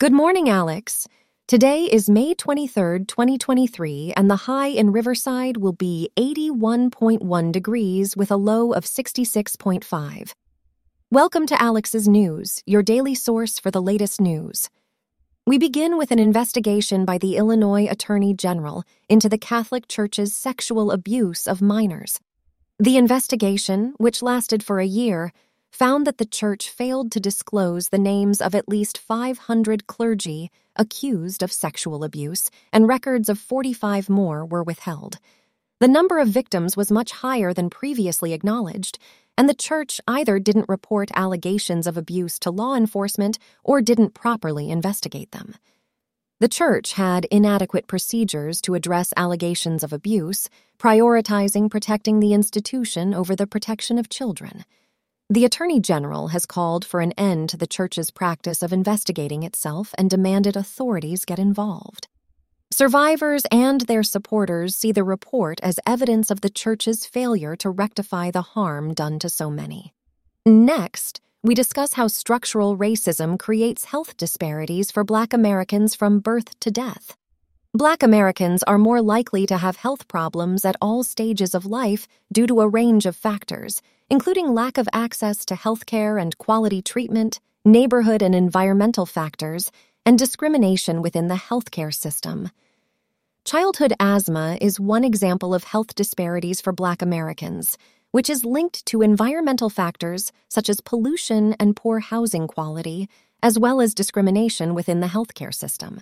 Good morning, Alex. Today is May 23rd, 2023, and the high in Riverside will be 81.1 degrees with a low of 66.5. Welcome to Alex's News, your daily source for the latest news. We begin with an investigation by the Illinois Attorney General into the Catholic Church's sexual abuse of minors. The investigation, which lasted for a year, found that the church failed to disclose the names of at least 500 clergy accused of sexual abuse, and records of 45 more were withheld. The number of victims was much higher than previously acknowledged, and the church either didn't report allegations of abuse to law enforcement or didn't properly investigate them. The church had inadequate procedures to address allegations of abuse, prioritizing protecting the institution over the protection of children. The Attorney General has called for an end to the Church's practice of investigating itself and demanded authorities get involved. Survivors and their supporters see the report as evidence of the Church's failure to rectify the harm done to so many. Next, we discuss how structural racism creates health disparities for Black Americans from birth to death. Black Americans are more likely to have health problems at all stages of life due to a range of factors, including lack of access to health care and quality treatment, neighborhood and environmental factors, and discrimination within the healthcare system. Childhood asthma is one example of health disparities for Black Americans, which is linked to environmental factors such as pollution and poor housing quality, as well as discrimination within the healthcare system.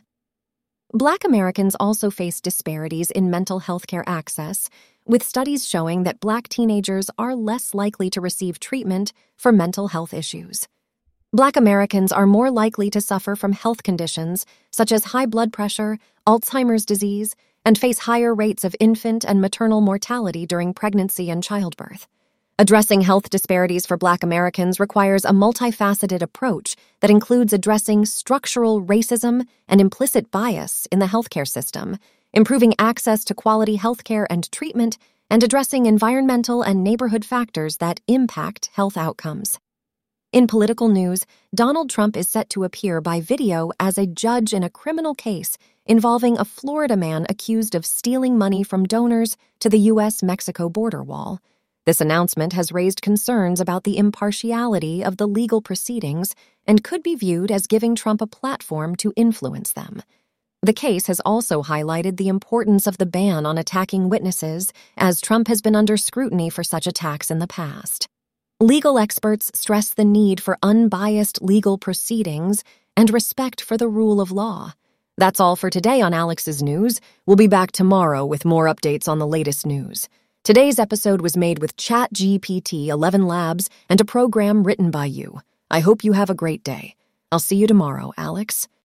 Black Americans also face disparities in mental health care access, with studies showing that Black teenagers are less likely to receive treatment for mental health issues. Black Americans are more likely to suffer from health conditions such as high blood pressure, Alzheimer's disease, and face higher rates of infant and maternal mortality during pregnancy and childbirth. Addressing health disparities for Black Americans requires a multifaceted approach that includes addressing structural racism and implicit bias in the healthcare system, improving access to quality healthcare and treatment, and addressing environmental and neighborhood factors that impact health outcomes. In political news, Donald Trump is set to appear by video as a judge in a criminal case involving a Florida man accused of stealing money from donors to the U.S. Mexico border wall. This announcement has raised concerns about the impartiality of the legal proceedings and could be viewed as giving Trump a platform to influence them. The case has also highlighted the importance of the ban on attacking witnesses, as Trump has been under scrutiny for such attacks in the past. Legal experts stress the need for unbiased legal proceedings and respect for the rule of law. That's all for today on Alex's News. We'll be back tomorrow with more updates on the latest news. Today's episode was made with ChatGPT ElevenLabs and a program written by you. I hope you have a great day. I'll see you tomorrow, Alex.